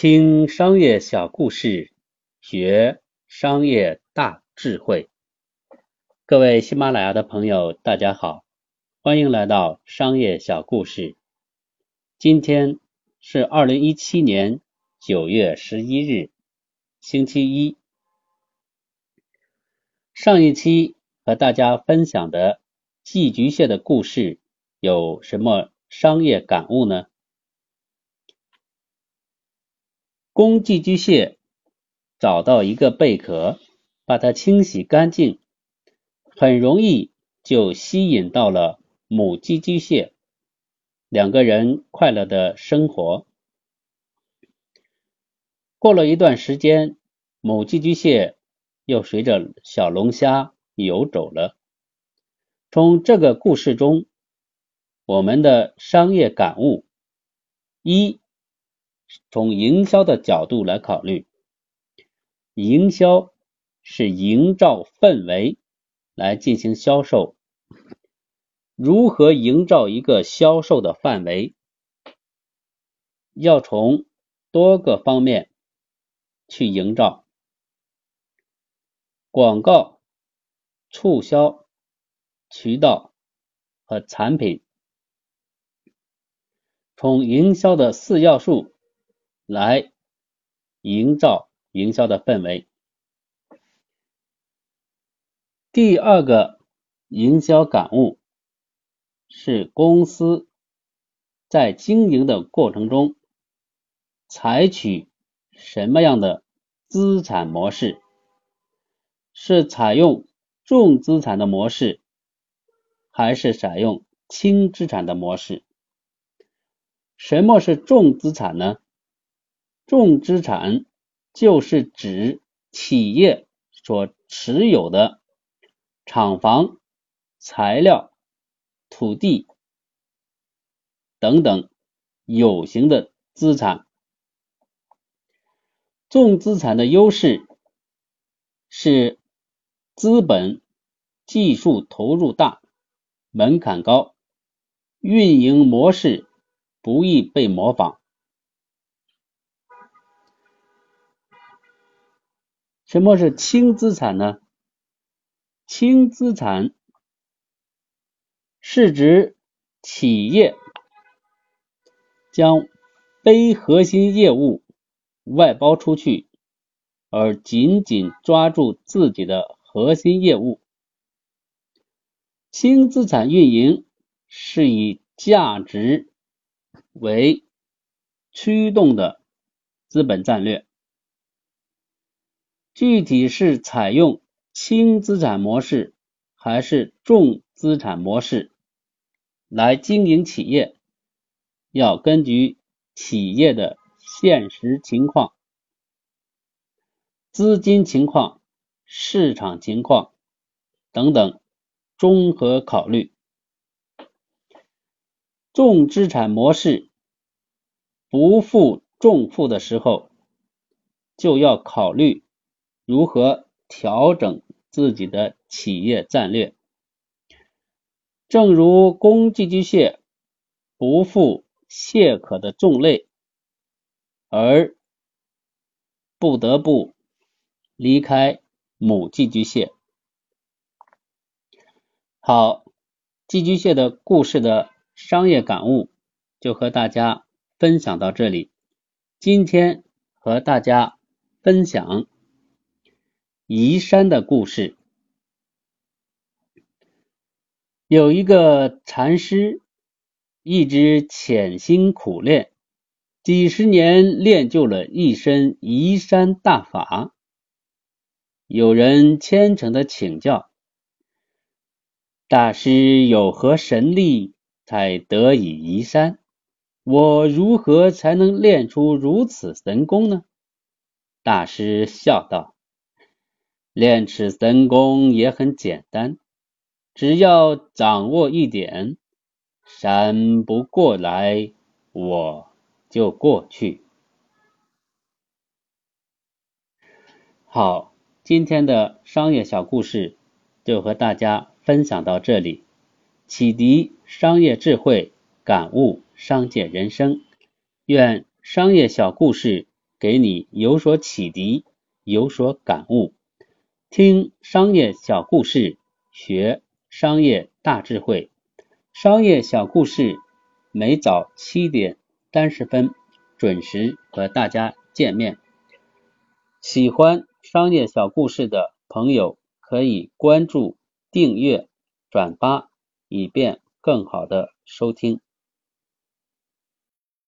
听商业小故事，学商业大智慧。各位喜马拉雅的朋友，大家好，欢迎来到商业小故事。今天是二零一七年九月十一日，星期一。上一期和大家分享的寄居蟹的故事有什么商业感悟呢？公寄居蟹找到一个贝壳，把它清洗干净，很容易就吸引到了母寄居蟹，两个人快乐的生活。过了一段时间，母寄居蟹又随着小龙虾游走了。从这个故事中，我们的商业感悟一。从营销的角度来考虑，营销是营造氛围来进行销售。如何营造一个销售的范围？要从多个方面去营造：广告、促销、渠道和产品。从营销的四要素。来营造营销的氛围。第二个营销感悟是公司在经营的过程中采取什么样的资产模式？是采用重资产的模式，还是采用轻资产的模式？什么是重资产呢？重资产就是指企业所持有的厂房、材料、土地等等有形的资产。重资产的优势是资本、技术投入大、门槛高、运营模式不易被模仿。什么是轻资产呢？轻资产是指企业将非核心业务外包出去，而紧紧抓住自己的核心业务。轻资产运营是以价值为驱动的资本战略。具体是采用轻资产模式还是重资产模式来经营企业，要根据企业的现实情况、资金情况、市场情况等等综合考虑。重资产模式不负重负的时候，就要考虑。如何调整自己的企业战略？正如公寄居蟹不负蟹壳的重累，而不得不离开母寄居蟹。好，寄居蟹的故事的商业感悟就和大家分享到这里。今天和大家分享。移山的故事，有一个禅师一直潜心苦练，几十年练就了一身移山大法。有人虔诚的请教大师：“有何神力才得以移山？我如何才能练出如此神功呢？”大师笑道。练此神功也很简单，只要掌握一点，山不过来，我就过去。好，今天的商业小故事就和大家分享到这里，启迪商业智慧，感悟商界人生。愿商业小故事给你有所启迪，有所感悟。听商业小故事，学商业大智慧。商业小故事每早七点三十分准时和大家见面。喜欢商业小故事的朋友可以关注、订阅、转发，以便更好的收听。